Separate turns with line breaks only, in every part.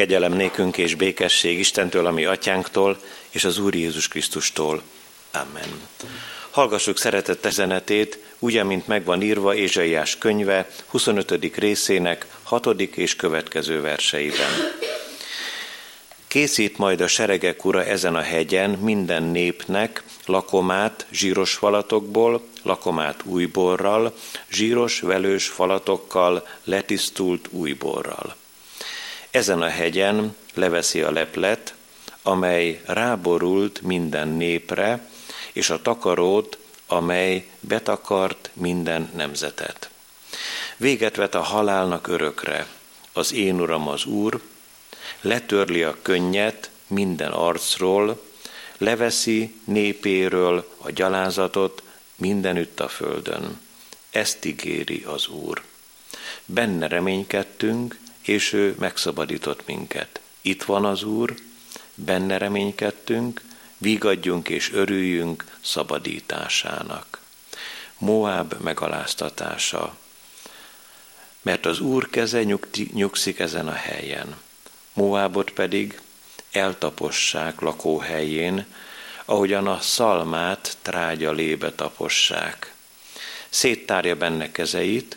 Kegyelem nékünk és békesség Istentől, ami atyánktól, és az Úr Jézus Krisztustól. Amen. Hallgassuk szeretett zenetét, úgy, amint megvan írva Ézsaiás könyve 25. részének 6. és következő verseiben. Készít majd a seregek ura ezen a hegyen minden népnek lakomát zsíros falatokból, lakomát újborral, zsíros velős falatokkal, letisztult újborral. Ezen a hegyen leveszi a leplet, amely ráborult minden népre, és a takarót, amely betakart minden nemzetet. Véget vet a halálnak örökre, az én uram az Úr, letörli a könnyet minden arcról, leveszi népéről a gyalázatot mindenütt a földön. Ezt ígéri az Úr. Benne reménykedtünk, és ő megszabadított minket. Itt van az Úr, benne reménykedtünk, vigadjunk és örüljünk szabadításának. Moab megaláztatása. Mert az Úr keze nyugszik ezen a helyen. Moábot pedig eltapossák lakóhelyén, ahogyan a szalmát trágya lébe tapossák. Széttárja benne kezeit,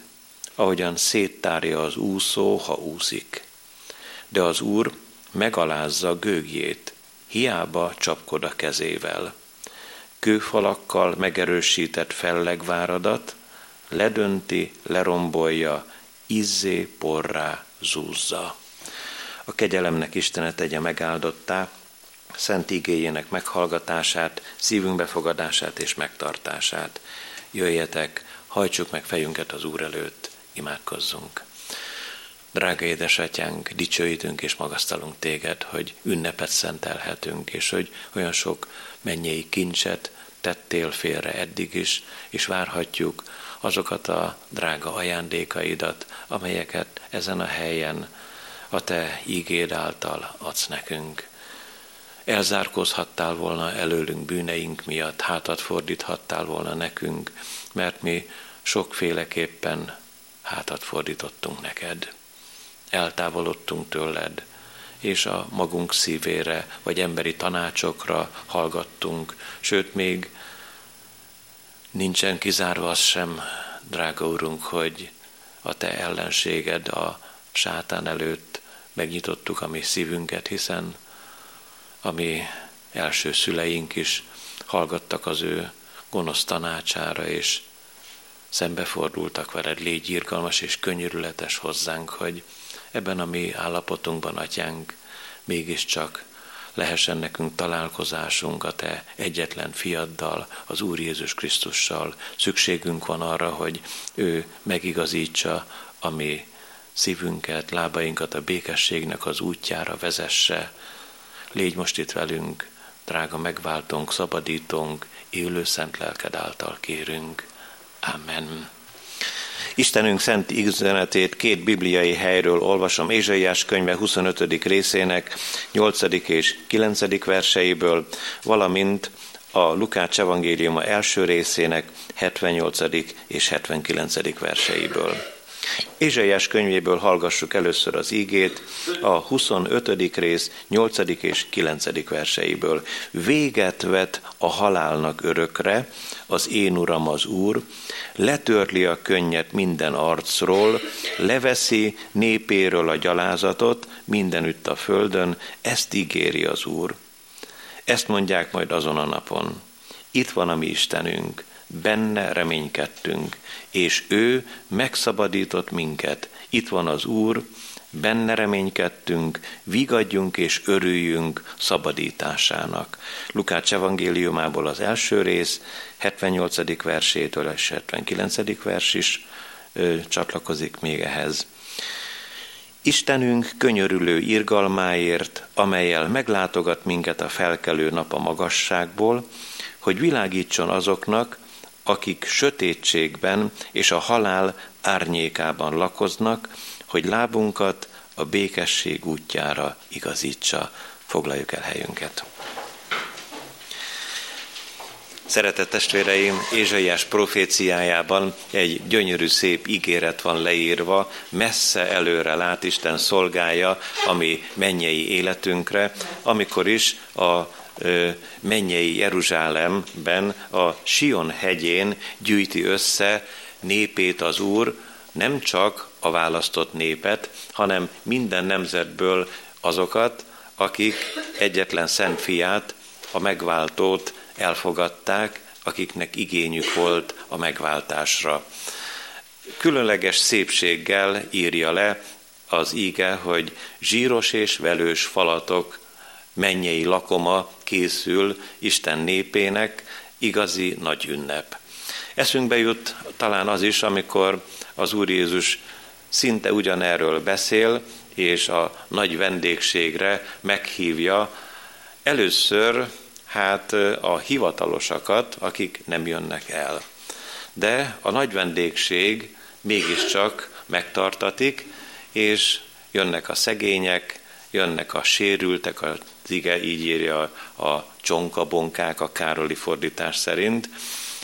ahogyan széttárja az úszó, ha úszik. De az Úr megalázza gőgjét, hiába csapkod a kezével. Kőfalakkal megerősített fellegváradat, ledönti, lerombolja, izzé porrá zúzza. A kegyelemnek Istene tegye megáldottá, szent igényének meghallgatását, szívünk befogadását és megtartását. Jöjjetek, hajtsuk meg fejünket az Úr előtt, imádkozzunk. Drága édesatyánk, dicsőítünk és magasztalunk téged, hogy ünnepet szentelhetünk, és hogy olyan sok mennyei kincset tettél félre eddig is, és várhatjuk azokat a drága ajándékaidat, amelyeket ezen a helyen a te ígéd által adsz nekünk. Elzárkózhattál volna előlünk bűneink miatt, hátat fordíthattál volna nekünk, mert mi sokféleképpen hátat fordítottunk neked. Eltávolodtunk tőled, és a magunk szívére, vagy emberi tanácsokra hallgattunk, sőt még nincsen kizárva az sem, drága Urunk, hogy a Te ellenséged a sátán előtt megnyitottuk a mi szívünket, hiszen a mi első szüleink is hallgattak az ő gonosz tanácsára, és szembefordultak veled, légy írgalmas és könyörületes hozzánk, hogy ebben a mi állapotunkban, atyánk, mégiscsak lehessen nekünk találkozásunk a Te egyetlen fiaddal, az Úr Jézus Krisztussal. Szükségünk van arra, hogy ő megigazítsa a mi szívünket, lábainkat a békességnek az útjára vezesse. Légy most itt velünk, drága megváltónk, szabadítónk, élő szent lelked által kérünk. Amen. Istenünk szent üzenetét két bibliai helyről olvasom, Ézsaiás könyve 25. részének 8. és 9. verseiből, valamint a Lukács evangéliuma első részének 78. és 79. verseiből. Ézsaiás könyvéből hallgassuk először az ígét, a 25. rész 8. és 9. verseiből. Véget vet a halálnak örökre, az én uram az Úr, letörli a könnyet minden arcról, leveszi népéről a gyalázatot mindenütt a földön, ezt ígéri az Úr. Ezt mondják majd azon a napon. Itt van a mi Istenünk, benne reménykedtünk, és ő megszabadított minket. Itt van az Úr, benne reménykedtünk, vigadjunk és örüljünk szabadításának. Lukács evangéliumából az első rész, 78. versétől és 79. vers is ö, csatlakozik még ehhez. Istenünk könyörülő irgalmáért, amelyel meglátogat minket a felkelő nap a magasságból, hogy világítson azoknak, akik sötétségben és a halál árnyékában lakoznak, hogy lábunkat a békesség útjára igazítsa. Foglaljuk el helyünket. Szeretett testvéreim, Ézsaiás proféciájában egy gyönyörű szép ígéret van leírva, messze előre lát Isten szolgája, ami mennyei életünkre, amikor is a mennyei Jeruzsálemben, a Sion hegyén gyűjti össze népét az Úr, nem csak a választott népet, hanem minden nemzetből azokat, akik egyetlen szent fiát, a megváltót elfogadták, akiknek igényük volt a megváltásra. Különleges szépséggel írja le az íge, hogy zsíros és velős falatok mennyei lakoma készül Isten népének, igazi nagy ünnep. Eszünkbe jut talán az is, amikor az Úr Jézus szinte ugyanerről beszél, és a nagy vendégségre meghívja először hát a hivatalosakat, akik nem jönnek el. De a nagy vendégség mégiscsak megtartatik, és jönnek a szegények, jönnek a sérültek, az ige így írja a csonkabonkák a Károli fordítás szerint,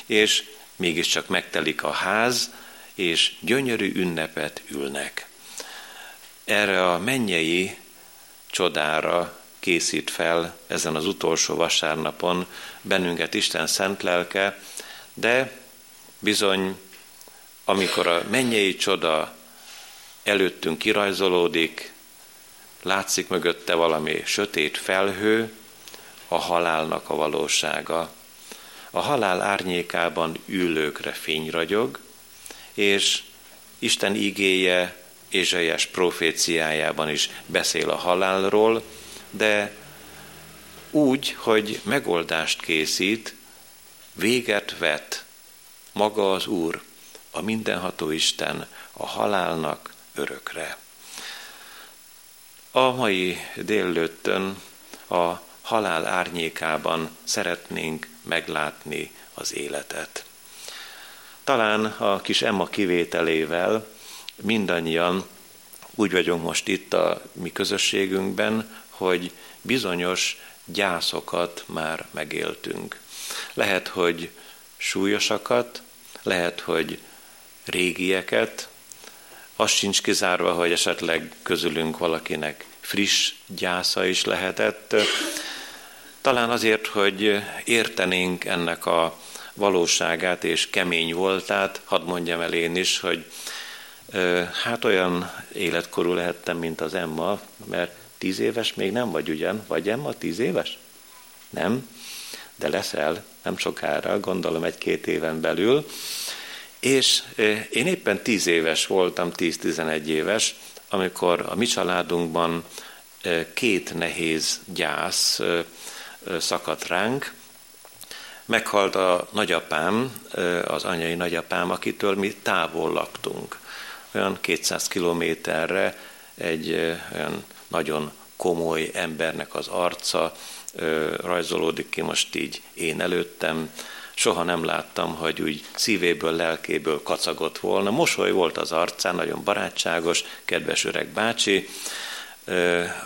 és mégiscsak megtelik a ház, és gyönyörű ünnepet ülnek. Erre a mennyei csodára készít fel ezen az utolsó vasárnapon bennünket Isten szent lelke, de bizony, amikor a mennyei csoda előttünk kirajzolódik, látszik mögötte valami sötét felhő, a halálnak a valósága. A halál árnyékában ülőkre fény ragyog, és Isten igéje Ézsaiás proféciájában is beszél a halálról, de úgy, hogy megoldást készít, véget vet maga az Úr, a mindenható Isten a halálnak örökre. A mai délőttön a halál árnyékában szeretnénk meglátni az életet. Talán a kis Emma kivételével mindannyian úgy vagyunk most itt a mi közösségünkben, hogy bizonyos gyászokat már megéltünk. Lehet, hogy súlyosakat, lehet, hogy régieket, az sincs kizárva, hogy esetleg közülünk valakinek friss gyásza is lehetett. Talán azért, hogy értenénk ennek a valóságát és kemény voltát, hadd mondjam el én is, hogy hát olyan életkorú lehettem, mint az Emma, mert tíz éves még nem vagy ugyan, vagy Emma tíz éves? Nem, de leszel nem sokára, gondolom egy-két éven belül, és én éppen tíz éves voltam, tíz-tizenegy éves, amikor a mi családunkban két nehéz gyász szakadt ránk. Meghalt a nagyapám, az anyai nagyapám, akitől mi távol laktunk. Olyan 200 kilométerre egy olyan nagyon komoly embernek az arca rajzolódik ki most így én előttem, soha nem láttam, hogy úgy szívéből, lelkéből kacagott volna. Mosoly volt az arcán, nagyon barátságos, kedves öreg bácsi,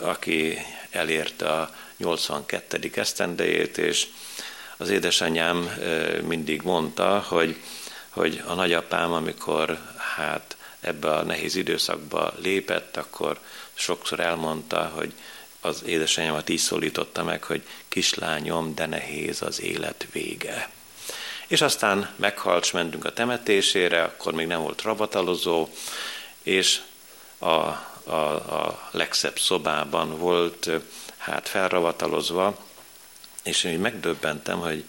aki elérte a 82. esztendejét, és az édesanyám mindig mondta, hogy, hogy a nagyapám, amikor hát ebbe a nehéz időszakba lépett, akkor sokszor elmondta, hogy az édesanyámat így szólította meg, hogy kislányom, de nehéz az élet vége. És aztán meghalt, és mentünk a temetésére, akkor még nem volt ravatalozó, és a, a, a legszebb szobában volt hát felravatalozva, és én megdöbbentem, hogy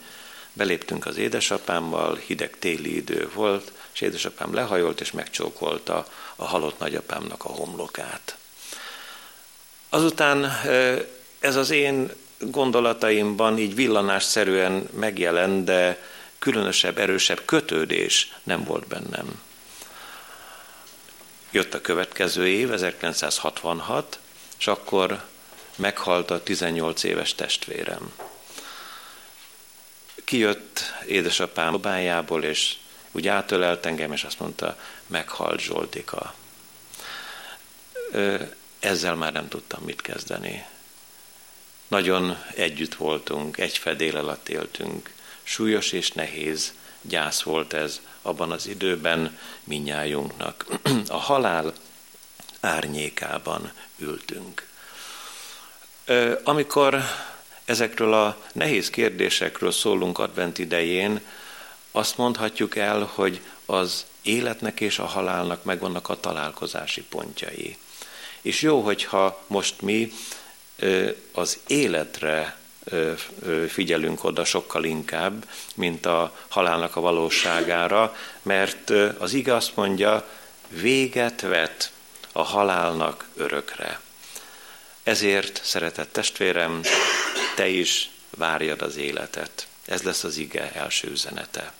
beléptünk az édesapámmal, hideg téli idő volt, és édesapám lehajolt, és megcsókolta a halott nagyapámnak a homlokát. Azután ez az én gondolataimban így villanásszerűen megjelent, de különösebb, erősebb kötődés nem volt bennem. Jött a következő év, 1966, és akkor meghalt a 18 éves testvérem. Kijött édesapám szobájából, és úgy átölelt engem, és azt mondta, meghalt Zsoltika. Ezzel már nem tudtam mit kezdeni. Nagyon együtt voltunk, egy fedél alatt éltünk, Súlyos és nehéz gyász volt ez abban az időben minnyájunknak. A halál árnyékában ültünk. Amikor ezekről a nehéz kérdésekről szólunk advent idején, azt mondhatjuk el, hogy az életnek és a halálnak megvannak a találkozási pontjai. És jó, hogyha most mi az életre figyelünk oda sokkal inkább, mint a halálnak a valóságára, mert az ige azt mondja, véget vet a halálnak örökre. Ezért, szeretett testvérem, te is várjad az életet. Ez lesz az ige első üzenete.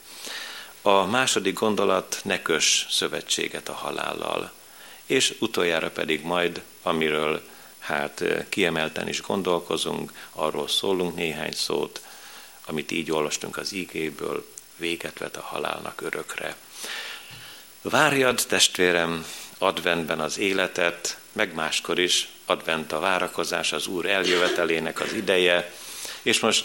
A második gondolat ne kös szövetséget a halállal, és utoljára pedig majd, amiről hát kiemelten is gondolkozunk, arról szólunk néhány szót, amit így olvastunk az ígéből, véget vet a halálnak örökre. Várjad, testvérem, adventben az életet, meg máskor is advent a várakozás, az Úr eljövetelének az ideje, és most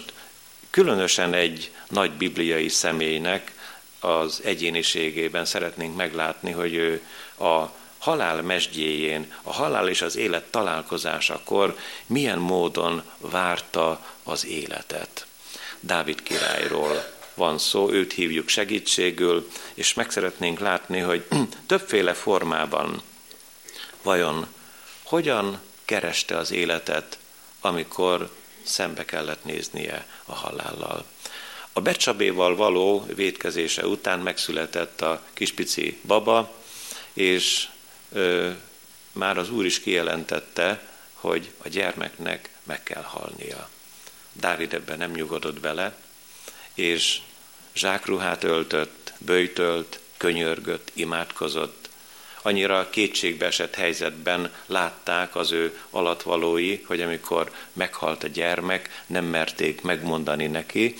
különösen egy nagy bibliai személynek az egyéniségében szeretnénk meglátni, hogy ő a halál mesdjéjén, a halál és az élet találkozásakor milyen módon várta az életet. Dávid királyról van szó, őt hívjuk segítségül, és meg szeretnénk látni, hogy többféle formában vajon hogyan kereste az életet, amikor szembe kellett néznie a halállal. A becsabéval való vétkezése után megszületett a kispici baba, és ö, már az Úr is kijelentette, hogy a gyermeknek meg kell halnia. Dávid ebben nem nyugodott bele, és zsákruhát öltött, böjtölt, könyörgött, imádkozott. Annyira esett helyzetben látták az ő alatvalói, hogy amikor meghalt a gyermek, nem merték megmondani neki,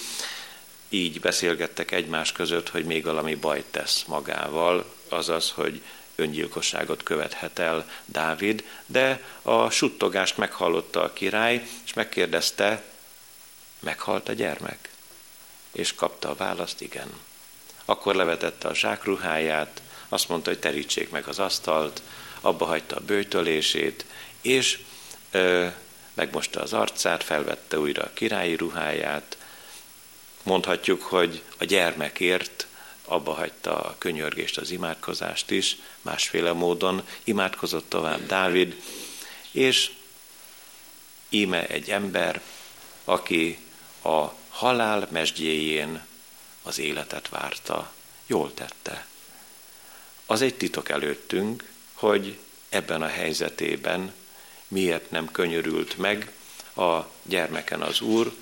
így beszélgettek egymás között, hogy még valami bajt tesz magával, azaz, hogy öngyilkosságot követhet el Dávid, de a suttogást meghallotta a király, és megkérdezte, meghalt a gyermek? És kapta a választ, igen. Akkor levetette a zsákruháját, azt mondta, hogy terítsék meg az asztalt, abba hagyta a bőtölését, és ö, megmosta az arcát, felvette újra a királyi ruháját, mondhatjuk, hogy a gyermekért abba hagyta a könyörgést, az imádkozást is, másféle módon imádkozott tovább Dávid, és íme egy ember, aki a halál mesdjéjén az életet várta, jól tette. Az egy titok előttünk, hogy ebben a helyzetében miért nem könyörült meg a gyermeken az Úr.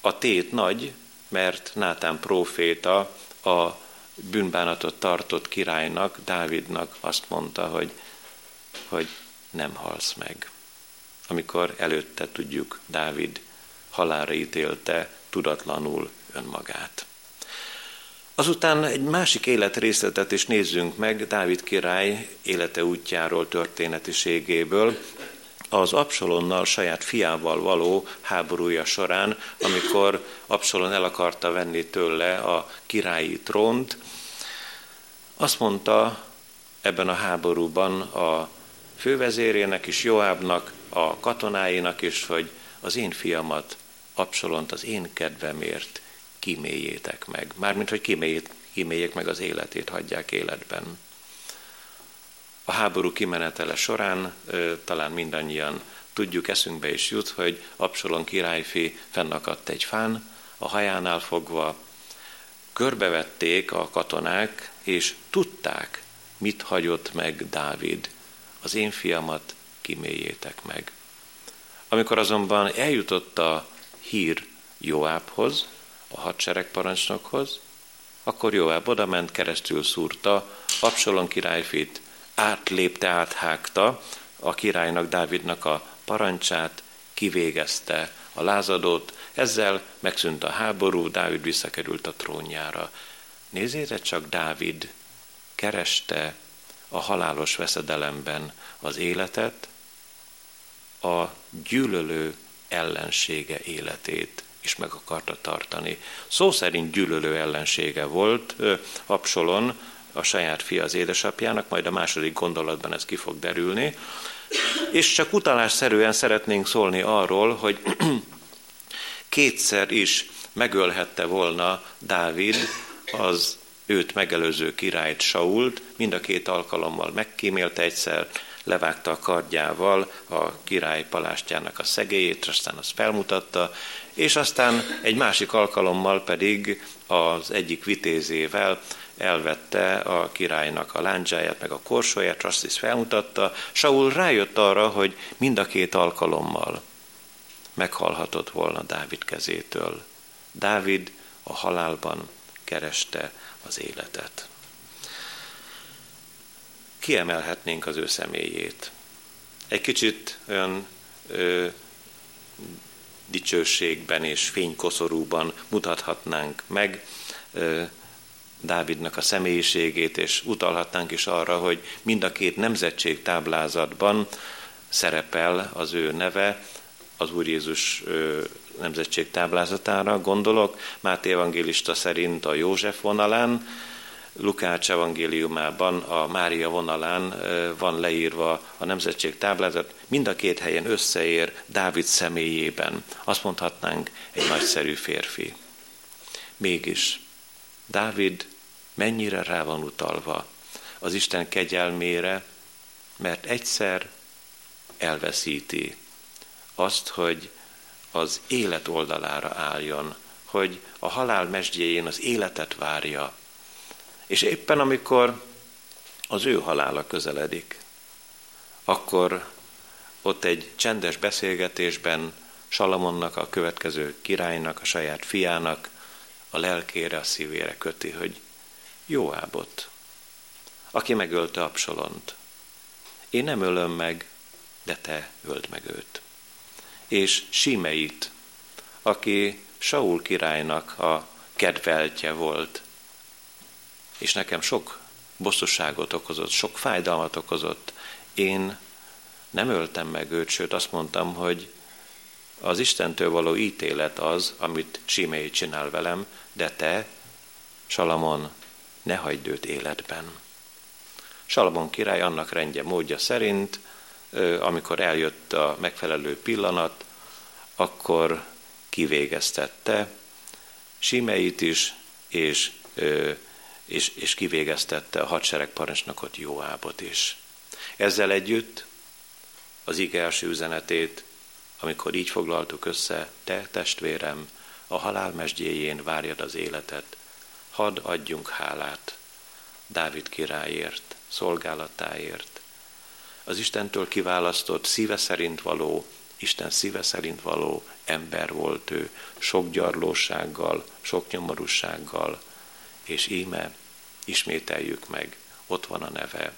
A tét nagy, mert Nátán próféta a bűnbánatot tartott királynak, Dávidnak azt mondta, hogy, hogy nem halsz meg. Amikor előtte tudjuk, Dávid halára ítélte tudatlanul önmagát. Azután egy másik életrészletet is nézzünk meg Dávid király élete útjáról, történetiségéből, az Absalonnal, saját fiával való háborúja során, amikor Absalon el akarta venni tőle a királyi trónt, azt mondta ebben a háborúban a fővezérének és Joábnak, a katonáinak is, hogy az én fiamat, Absalont az én kedvemért kiméljétek meg. Mármint, hogy kiméljék meg az életét, hagyják életben. A háború kimenetele során talán mindannyian tudjuk, eszünkbe is jut, hogy Absalon királyfi fennakadt egy fán, a hajánál fogva, körbevették a katonák, és tudták, mit hagyott meg Dávid. Az én fiamat kiméljétek meg. Amikor azonban eljutott a hír Joábhoz, a hadseregparancsnokhoz, akkor Joáb oda keresztül szúrta Absalon királyfit, átlépte, áthágta a királynak, Dávidnak a parancsát, kivégezte a lázadót, ezzel megszűnt a háború, Dávid visszakerült a trónjára. Nézzétek csak, Dávid kereste a halálos veszedelemben az életet, a gyűlölő ellensége életét is meg akarta tartani. Szó szerint gyűlölő ellensége volt Absalon, a saját fia az édesapjának, majd a második gondolatban ez ki fog derülni. És csak utalásszerűen szeretnénk szólni arról, hogy kétszer is megölhette volna Dávid az őt megelőző királyt Sault, mind a két alkalommal megkímélte egyszer, levágta a kardjával a király palástjának a szegélyét, aztán azt felmutatta, és aztán egy másik alkalommal pedig az egyik vitézével elvette a királynak a láncsáját, meg a korsóját, azt is felmutatta. Saul rájött arra, hogy mind a két alkalommal meghalhatott volna Dávid kezétől. Dávid a halálban kereste az életet. Kiemelhetnénk az ő személyét. Egy kicsit olyan ö, dicsőségben és fénykoszorúban mutathatnánk meg Dávidnak a személyiségét, és utalhatnánk is arra, hogy mind a két nemzetség táblázatban szerepel az ő neve, az Úr Jézus nemzetség táblázatára gondolok, Máté evangélista szerint a József vonalán, Lukács evangéliumában a Mária vonalán van leírva a nemzetség táblázat, mind a két helyen összeér Dávid személyében. Azt mondhatnánk, egy nagyszerű férfi. Mégis Dávid mennyire rá van utalva az Isten kegyelmére, mert egyszer elveszíti azt, hogy az élet oldalára álljon, hogy a halál mesdjéjén az életet várja. És éppen amikor az ő halála közeledik, akkor ott egy csendes beszélgetésben Salamonnak, a következő királynak, a saját fiának a lelkére, a szívére köti, hogy Jóábot, aki megölte Absalont. Én nem ölöm meg, de te öld meg őt. És Simeit, aki Saul királynak a kedveltje volt, és nekem sok bosszúságot okozott, sok fájdalmat okozott. Én nem öltem meg őt, sőt azt mondtam, hogy az Istentől való ítélet az, amit Simei csinál velem, de te, Salamon, ne hagyd őt életben. Salamon király annak rendje módja szerint, amikor eljött a megfelelő pillanat, akkor kivégeztette Simeit is, és, és, és kivégeztette a hadsereg parancsnokot Jóábot is. Ezzel együtt az ige első üzenetét, amikor így foglaltuk össze, te testvérem, a halál mesdjéjén várjad az életet, hadd adjunk hálát Dávid királyért, szolgálatáért. Az Istentől kiválasztott, szíve szerint való, Isten szíve szerint való ember volt ő, sok gyarlósággal, sok nyomorúsággal, és íme ismételjük meg, ott van a neve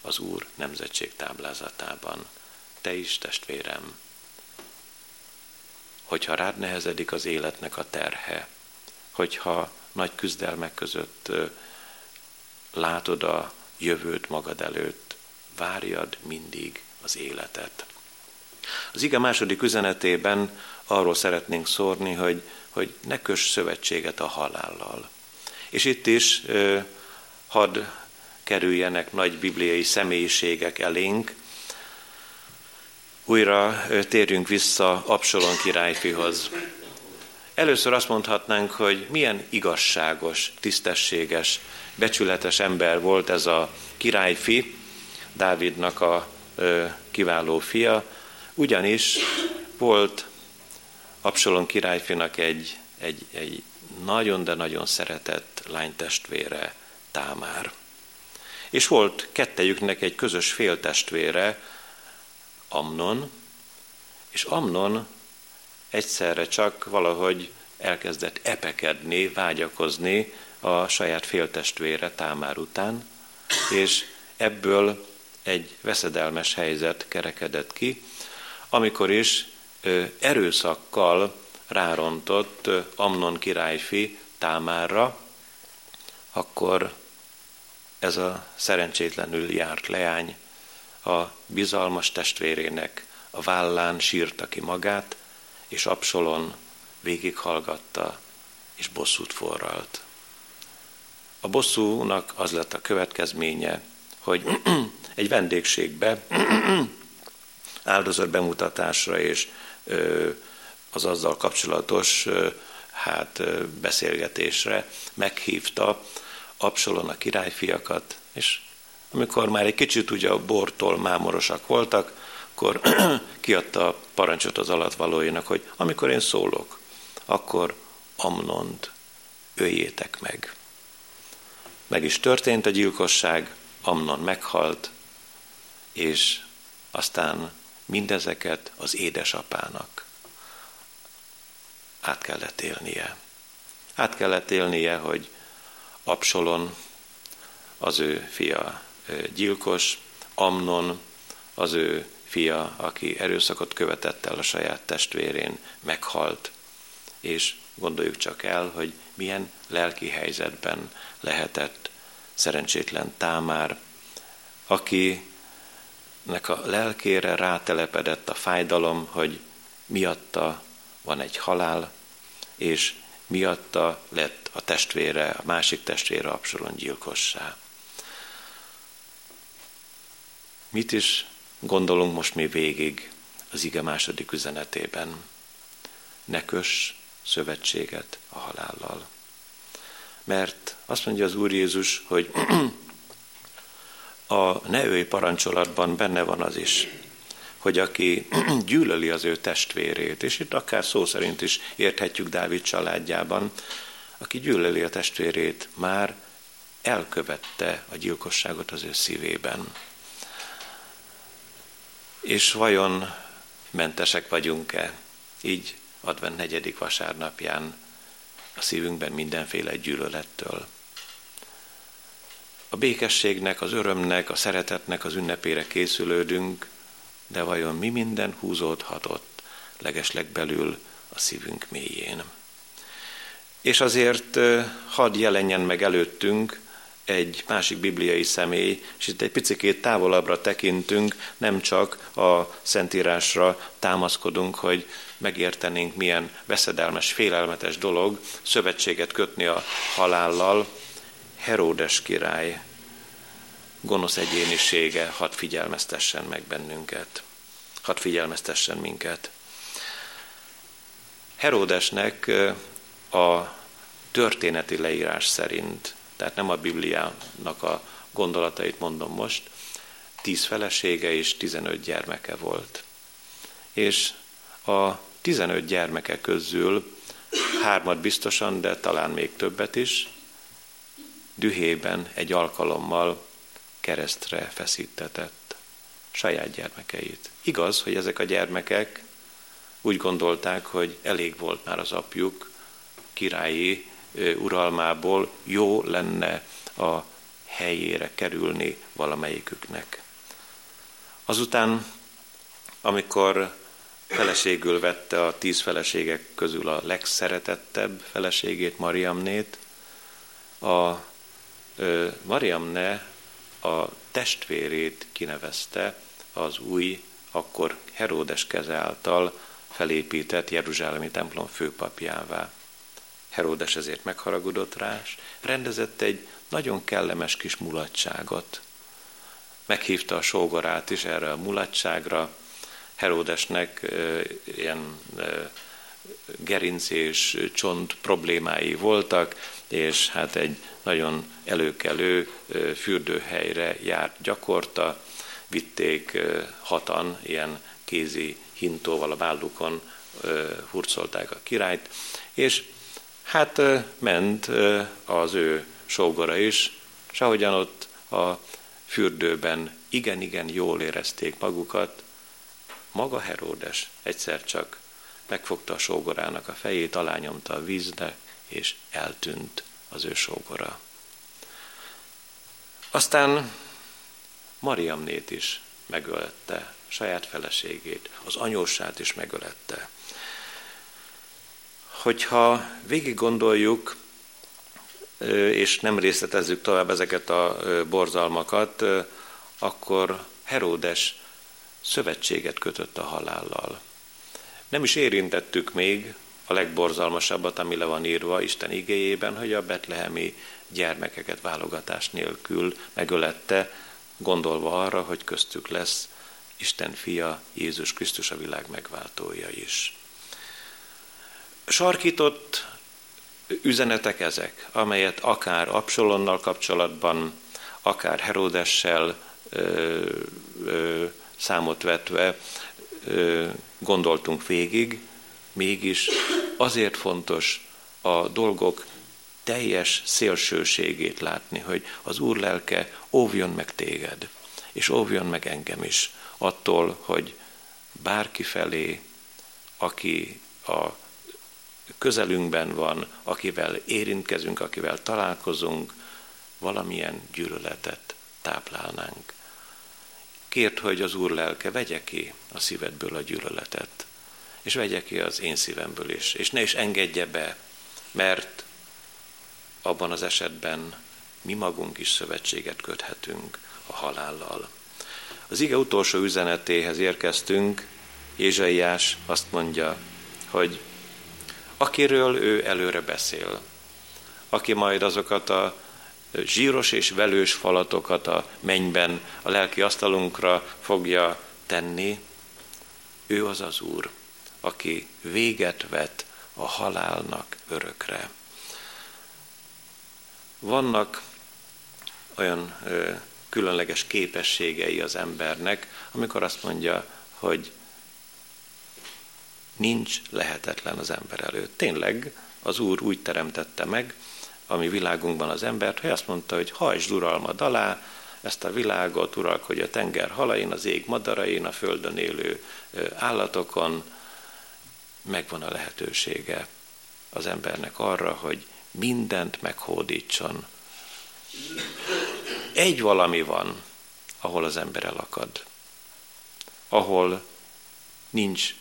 az Úr nemzetség táblázatában. Te is, testvérem, hogyha rád nehezedik az életnek a terhe, hogyha nagy küzdelmek között látod a jövőt magad előtt, várjad mindig az életet. Az ige második üzenetében arról szeretnénk szórni, hogy, hogy ne kös szövetséget a halállal. És itt is hadd kerüljenek nagy bibliai személyiségek elénk. Újra térjünk vissza Absalon királyfihoz. Először azt mondhatnánk, hogy milyen igazságos, tisztességes, becsületes ember volt ez a királyfi, Dávidnak a kiváló fia, ugyanis volt Absalon királyfinak egy, egy, egy nagyon, de nagyon szeretett lánytestvére, Támár. És volt kettejüknek egy közös féltestvére, Amnon, és Amnon egyszerre csak valahogy elkezdett epekedni, vágyakozni a saját féltestvére Támár után, és ebből egy veszedelmes helyzet kerekedett ki, amikor is erőszakkal rárontott Amnon királyfi Támárra, akkor ez a szerencsétlenül járt leány a bizalmas testvérének a vállán sírta ki magát, és Absolon végighallgatta, és bosszút forralt. A bosszúnak az lett a következménye, hogy egy vendégségbe áldozat bemutatásra és az azzal kapcsolatos hát beszélgetésre meghívta Absalon a királyfiakat, és amikor már egy kicsit ugye a bortól mámorosak voltak, akkor kiadta a parancsot az alatvalóinak, hogy amikor én szólok, akkor Amnont öljétek meg. Meg is történt a gyilkosság, Amnon meghalt, és aztán mindezeket az édesapának át kellett élnie. Át kellett élnie, hogy Absolon, az ő fia gyilkos, Amnon, az ő fia, aki erőszakot követett el a saját testvérén, meghalt. És gondoljuk csak el, hogy milyen lelki helyzetben lehetett szerencsétlen Támár, akinek a lelkére rátelepedett a fájdalom, hogy miatta van egy halál, és miatta lett a testvére, a másik testvére Absalon gyilkossá. Mit is gondolunk most mi végig az ige második üzenetében? Ne kös szövetséget a halállal. Mert azt mondja az Úr Jézus, hogy a neői parancsolatban benne van az is, hogy aki gyűlöli az ő testvérét, és itt akár szó szerint is érthetjük Dávid családjában, aki gyűlöli a testvérét, már elkövette a gyilkosságot az ő szívében. És vajon mentesek vagyunk-e így advent negyedik vasárnapján a szívünkben mindenféle gyűlölettől? A békességnek, az örömnek, a szeretetnek az ünnepére készülődünk, de vajon mi minden húzódhatott legesleg belül a szívünk mélyén. És azért hadd jelenjen meg előttünk egy másik bibliai személy, és itt egy picit távolabbra tekintünk, nem csak a Szentírásra támaszkodunk, hogy megértenénk, milyen veszedelmes, félelmetes dolog szövetséget kötni a halállal. Heródes király gonosz egyénisége hadd figyelmeztessen meg bennünket. Hadd figyelmeztessen minket. Heródesnek a történeti leírás szerint, tehát nem a Bibliának a gondolatait mondom most, tíz felesége és tizenöt gyermeke volt. És a tizenöt gyermeke közül hármat biztosan, de talán még többet is, dühében egy alkalommal keresztre feszítetett saját gyermekeit. Igaz, hogy ezek a gyermekek úgy gondolták, hogy elég volt már az apjuk királyi uralmából, jó lenne a helyére kerülni valamelyiküknek. Azután, amikor feleségül vette a tíz feleségek közül a legszeretettebb feleségét, Mariamnét, a Mariamne a testvérét kinevezte az új, akkor Heródes keze által felépített Jeruzsálemi templom főpapjává. Heródes ezért megharagudott rá, és rendezett egy nagyon kellemes kis mulatságot. Meghívta a sógorát is erre a mulatságra. Heródesnek e, ilyen e, gerinc és csont problémái voltak, és hát egy nagyon előkelő fürdőhelyre járt gyakorta, vitték hatan ilyen kézi hintóval a vállukon hurcolták a királyt, és hát ment az ő sógora is, és ahogyan ott a fürdőben igen-igen jól érezték magukat, maga Heródes egyszer csak megfogta a sógorának a fejét, alányomta a vízbe, és eltűnt az ő sógora. Aztán Mariamnét is megölette, saját feleségét, az anyósát is megölette. Hogyha végig gondoljuk, és nem részletezzük tovább ezeket a borzalmakat, akkor Heródes szövetséget kötött a halállal. Nem is érintettük még a legborzalmasabbat, ami le van írva Isten igéjében, hogy a betlehemi gyermekeket válogatás nélkül megölette, gondolva arra, hogy köztük lesz Isten fia, Jézus Krisztus a világ megváltója is. Sarkított üzenetek ezek, amelyet akár Absalonnal kapcsolatban, akár Heródessel ö, ö, számot vetve ö, gondoltunk végig, mégis azért fontos a dolgok teljes szélsőségét látni, hogy az Úr lelke óvjon meg téged, és óvjon meg engem is attól, hogy bárki felé, aki a közelünkben van, akivel érintkezünk, akivel találkozunk, valamilyen gyűlöletet táplálnánk. Kért, hogy az Úr lelke vegye ki a szívedből a gyűlöletet, és vegye ki az én szívemből is, és ne is engedje be, mert abban az esetben mi magunk is szövetséget köthetünk a halállal. Az ige utolsó üzenetéhez érkeztünk, Jézsaiás azt mondja, hogy akiről ő előre beszél, aki majd azokat a zsíros és velős falatokat a mennyben a lelki asztalunkra fogja tenni, ő az az Úr, aki véget vet a halálnak örökre. Vannak olyan ö, különleges képességei az embernek, amikor azt mondja, hogy nincs lehetetlen az ember előtt. Tényleg az Úr úgy teremtette meg, ami világunkban az embert, hogy azt mondta, hogy hajtsd uralmad alá, ezt a világot uralkodja a tenger halain, az ég madarain, a földön élő állatokon, megvan a lehetősége az embernek arra, hogy mindent meghódítson. Egy valami van, ahol az ember elakad, ahol nincs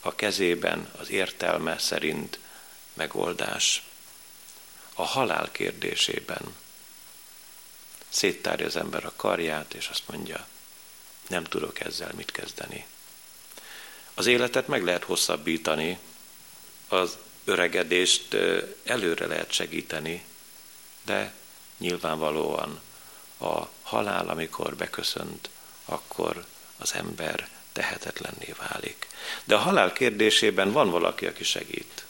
a kezében az értelme szerint megoldás. A halál kérdésében széttárja az ember a karját, és azt mondja, nem tudok ezzel mit kezdeni. Az életet meg lehet hosszabbítani, az öregedést előre lehet segíteni, de nyilvánvalóan a halál, amikor beköszönt, akkor az ember tehetetlenné válik. De a halál kérdésében van valaki, aki segít.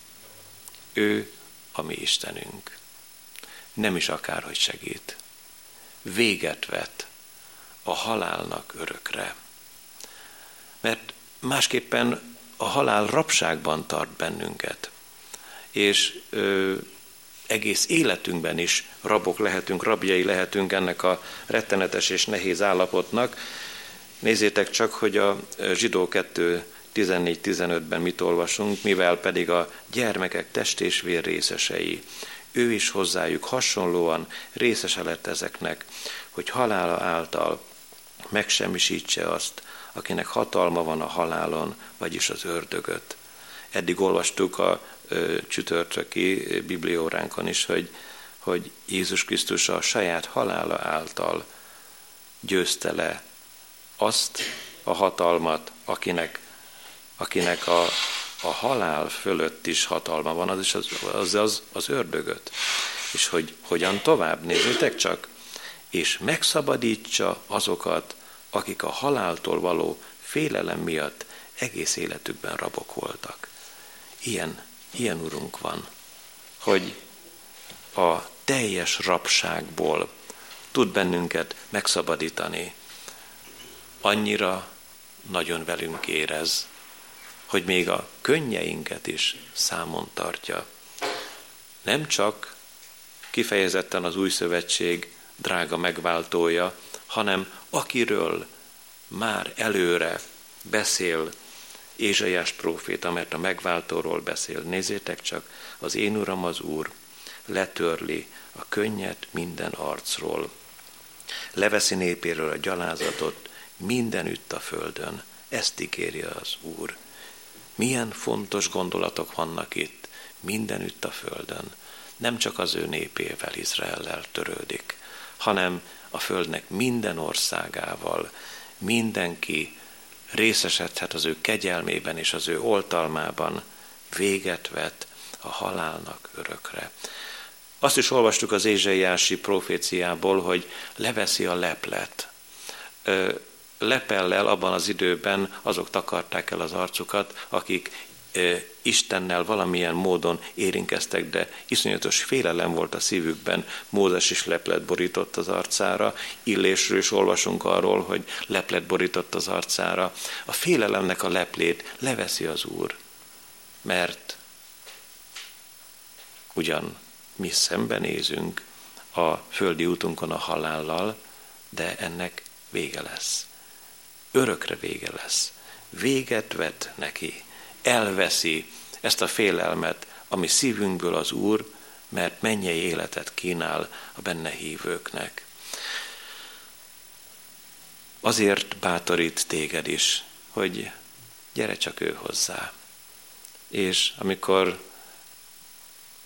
Ő a mi Istenünk. Nem is akárhogy segít. Véget vet a halálnak örökre. Mert másképpen a halál rabságban tart bennünket. És ö, egész életünkben is rabok lehetünk, rabjai lehetünk ennek a rettenetes és nehéz állapotnak, Nézzétek csak, hogy a zsidó 2 14-15-ben mit olvasunk, mivel pedig a gyermekek test és vér részesei. Ő is hozzájuk hasonlóan részese lett ezeknek, hogy halála által megsemmisítse azt, akinek hatalma van a halálon, vagyis az ördögöt. Eddig olvastuk a ö, csütörtöki biblióránkon is, hogy, hogy Jézus Krisztus a saját halála által győzte le azt a hatalmat, akinek, akinek a, a halál fölött is hatalma van, az is az, az, az, az ördögöt. És hogy hogyan tovább, nézzétek csak, és megszabadítsa azokat, akik a haláltól való félelem miatt egész életükben rabok voltak. Ilyen, ilyen urunk van, hogy a teljes rabságból tud bennünket megszabadítani, annyira nagyon velünk érez, hogy még a könnyeinket is számon tartja. Nem csak kifejezetten az új szövetség drága megváltója, hanem akiről már előre beszél Ézsaiás próféta, mert a megváltóról beszél. Nézzétek csak, az én uram az Úr letörli a könnyet minden arcról. Leveszi népéről a gyalázatot, mindenütt a földön. Ezt ígéri az Úr. Milyen fontos gondolatok vannak itt, mindenütt a földön. Nem csak az ő népével, Izraellel törődik, hanem a földnek minden országával, mindenki részesedhet az ő kegyelmében és az ő oltalmában, véget vet a halálnak örökre. Azt is olvastuk az Ézsaiási proféciából, hogy leveszi a leplet. Lepellel abban az időben azok takarták el az arcukat, akik Istennel valamilyen módon érinkeztek, de iszonyatos félelem volt a szívükben. Mózes is leplet borított az arcára, Illésről is olvasunk arról, hogy leplet borított az arcára. A félelemnek a leplét leveszi az Úr, mert ugyan mi szembenézünk a földi útunkon a halállal, de ennek vége lesz. Örökre vége lesz. Véget vet neki elveszi ezt a félelmet, ami szívünkből az Úr, mert mennyei életet kínál a benne hívőknek. Azért bátorít téged is, hogy gyere csak ő hozzá. És amikor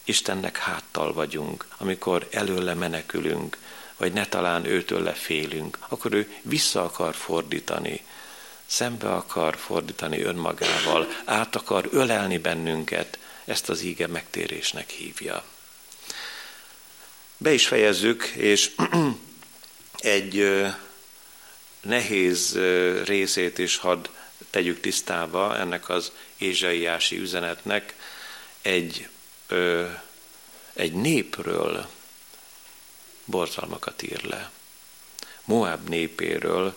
Istennek háttal vagyunk, amikor előle menekülünk, vagy ne talán őtől lefélünk, akkor ő vissza akar fordítani szembe akar fordítani önmagával, át akar ölelni bennünket, ezt az íge megtérésnek hívja. Be is fejezzük, és egy nehéz részét is hadd tegyük tisztába ennek az ézsaiási üzenetnek. Egy, egy népről borzalmakat ír le. Moab népéről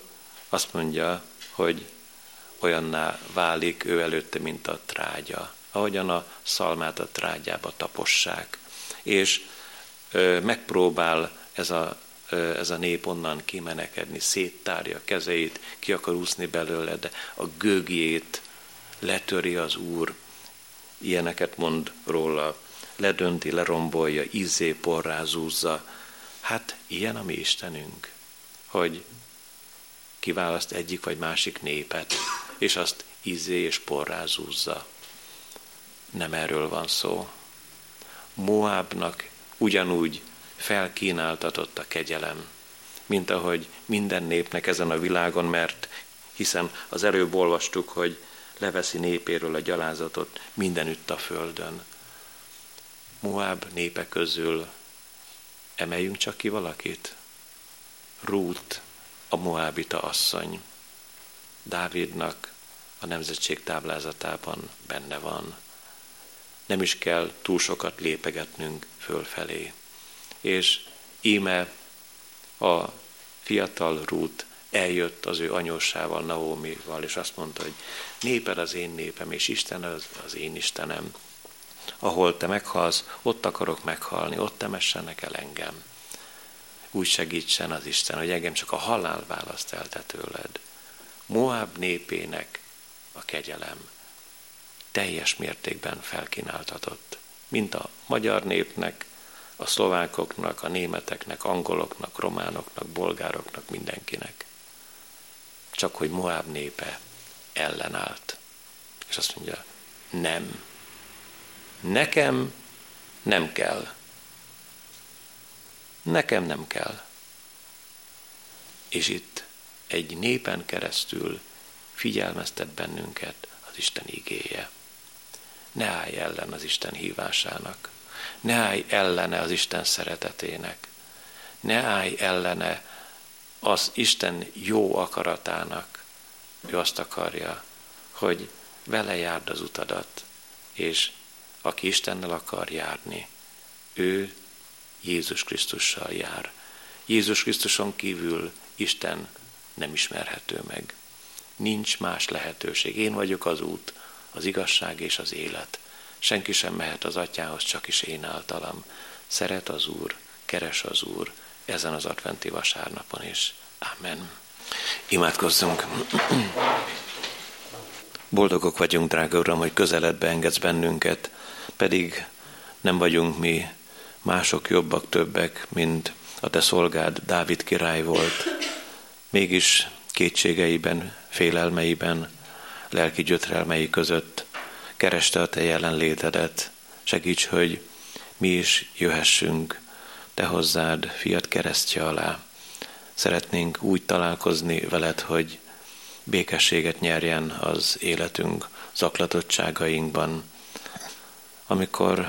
azt mondja, hogy olyanná válik ő előtte, mint a trágya, ahogyan a szalmát a trágyába tapossák. És ö, megpróbál ez a, ö, ez a nép onnan kimenekedni, széttárja a kezeit, ki akar úszni belőle, de a gőgjét letöri az Úr, ilyeneket mond róla, ledönti, lerombolja, izzé porrázúzza. Hát ilyen a mi Istenünk, hogy kiválaszt egyik vagy másik népet, és azt ízé és porrázúzza. Nem erről van szó. Moábnak ugyanúgy felkínáltatott a kegyelem, mint ahogy minden népnek ezen a világon, mert hiszen az erőbb olvastuk, hogy leveszi népéről a gyalázatot mindenütt a földön. Moab népe közül emeljünk csak ki valakit. Rút a Moábita asszony. Dávidnak a nemzetség táblázatában benne van. Nem is kell túl sokat lépegetnünk fölfelé. És íme a fiatal Rút eljött az ő anyósával, Naomival, és azt mondta, hogy néped az én népem, és Isten az, az én Istenem. Ahol te meghalsz, ott akarok meghalni, ott temessenek el engem úgy segítsen az Isten, hogy engem csak a halál választ el te tőled. Moab népének a kegyelem teljes mértékben felkínáltatott, mint a magyar népnek, a szlovákoknak, a németeknek, angoloknak, románoknak, bolgároknak, mindenkinek. Csak hogy Moab népe ellenállt. És azt mondja, nem. Nekem nem kell nekem nem kell. És itt egy népen keresztül figyelmeztet bennünket az Isten igéje. Ne állj ellen az Isten hívásának. Ne állj ellene az Isten szeretetének. Ne állj ellene az Isten jó akaratának. Ő azt akarja, hogy vele járd az utadat, és aki Istennel akar járni, ő Jézus Krisztussal jár. Jézus Krisztuson kívül Isten nem ismerhető meg. Nincs más lehetőség. Én vagyok az út, az igazság és az élet. Senki sem mehet az atyához, csak is én általam. Szeret az Úr, keres az Úr, ezen az adventi vasárnapon is. Amen. Imádkozzunk. Boldogok vagyunk, drága Uram, hogy közeledbe engedsz bennünket, pedig nem vagyunk mi mások jobbak, többek, mint a te szolgád Dávid király volt. Mégis kétségeiben, félelmeiben, lelki gyötrelmei között kereste a te jelenlétedet. Segíts, hogy mi is jöhessünk te hozzád, fiat keresztje alá. Szeretnénk úgy találkozni veled, hogy békességet nyerjen az életünk zaklatottságainkban, amikor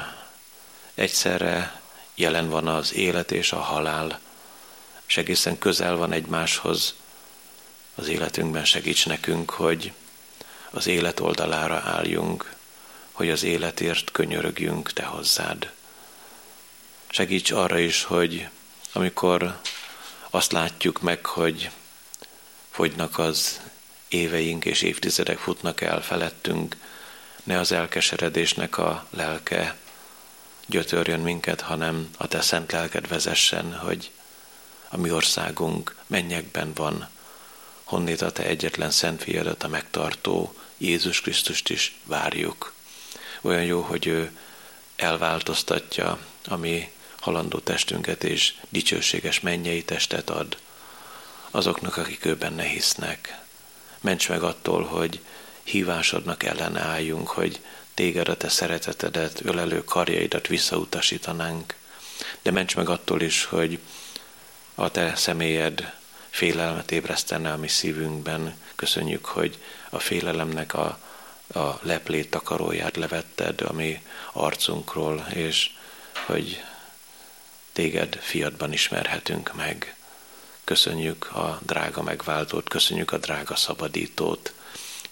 egyszerre jelen van az élet és a halál, és egészen közel van egymáshoz az életünkben, segíts nekünk, hogy az élet oldalára álljunk, hogy az életért könyörögjünk Te hozzád. Segíts arra is, hogy amikor azt látjuk meg, hogy fogynak az éveink és évtizedek futnak el felettünk, ne az elkeseredésnek a lelke gyötörjön minket, hanem a te szent lelked vezessen, hogy a mi országunk mennyekben van, honnét a te egyetlen szent fiadat, a megtartó Jézus Krisztust is várjuk. Olyan jó, hogy ő elváltoztatja a mi halandó testünket, és dicsőséges mennyei testet ad azoknak, akik ő benne hisznek. Ments meg attól, hogy hívásodnak ellene álljunk, hogy téged a te szeretetedet, ölelő karjaidat visszautasítanánk. De ments meg attól is, hogy a te személyed félelmet ébresztene a mi szívünkben. Köszönjük, hogy a félelemnek a, a leplét takaróját levetted a mi arcunkról, és hogy téged fiatban ismerhetünk meg. Köszönjük a drága megváltót, köszönjük a drága szabadítót,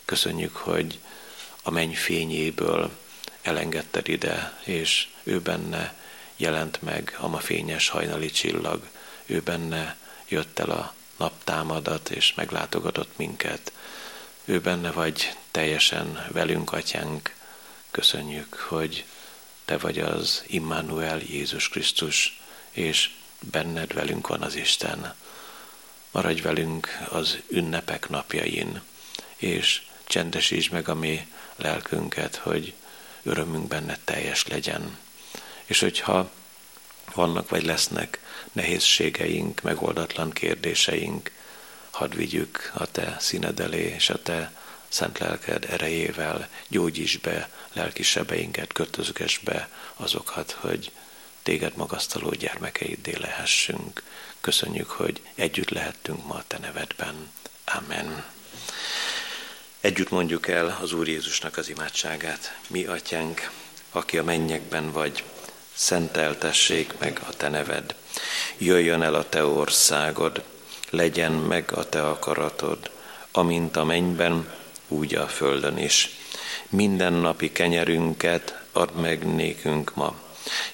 köszönjük, hogy a menny fényéből elengedted ide, és ő benne jelent meg a ma fényes hajnali csillag, ő benne jött el a naptámadat, és meglátogatott minket. Ő benne vagy teljesen velünk, atyánk. Köszönjük, hogy te vagy az Immanuel Jézus Krisztus, és benned velünk van az Isten. Maradj velünk az ünnepek napjain, és csendesítsd meg a mi lelkünket, hogy örömünk benne teljes legyen. És hogyha vannak vagy lesznek nehézségeink, megoldatlan kérdéseink, hadd vigyük a te színed elé, és a te szent lelked erejével gyógyíts be lelki sebeinket, kötözges be azokat, hogy téged magasztaló gyermekeiddé lehessünk. Köszönjük, hogy együtt lehettünk ma a te nevedben. Amen. Együtt mondjuk el az Úr Jézusnak az imádságát. Mi, atyánk, aki a mennyekben vagy, szenteltessék meg a te neved. Jöjjön el a te országod, legyen meg a te akaratod, amint a mennyben, úgy a földön is. Minden napi kenyerünket add meg nékünk ma,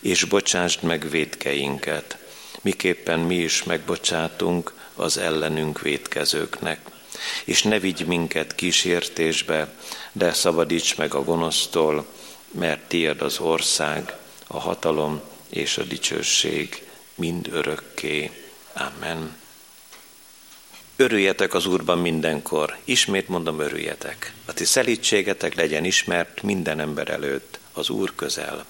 és bocsásd meg védkeinket, miképpen mi is megbocsátunk az ellenünk védkezőknek. És ne vigy minket kísértésbe, de szabadíts meg a gonosztól, mert tiéd az ország, a hatalom és a dicsőség mind örökké. Amen. Örüljetek az Úrban mindenkor, ismét mondom, örüljetek. A ti szelítségetek legyen ismert minden ember előtt, az Úr közel.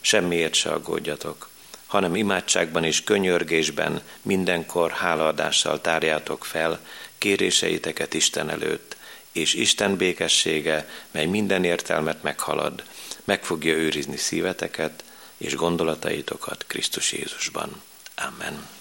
Semmiért se aggódjatok, hanem imádságban és könyörgésben mindenkor hálaadással tárjátok fel kéréseiteket Isten előtt, és Isten békessége, mely minden értelmet meghalad, meg fogja őrizni szíveteket és gondolataitokat Krisztus Jézusban. Amen.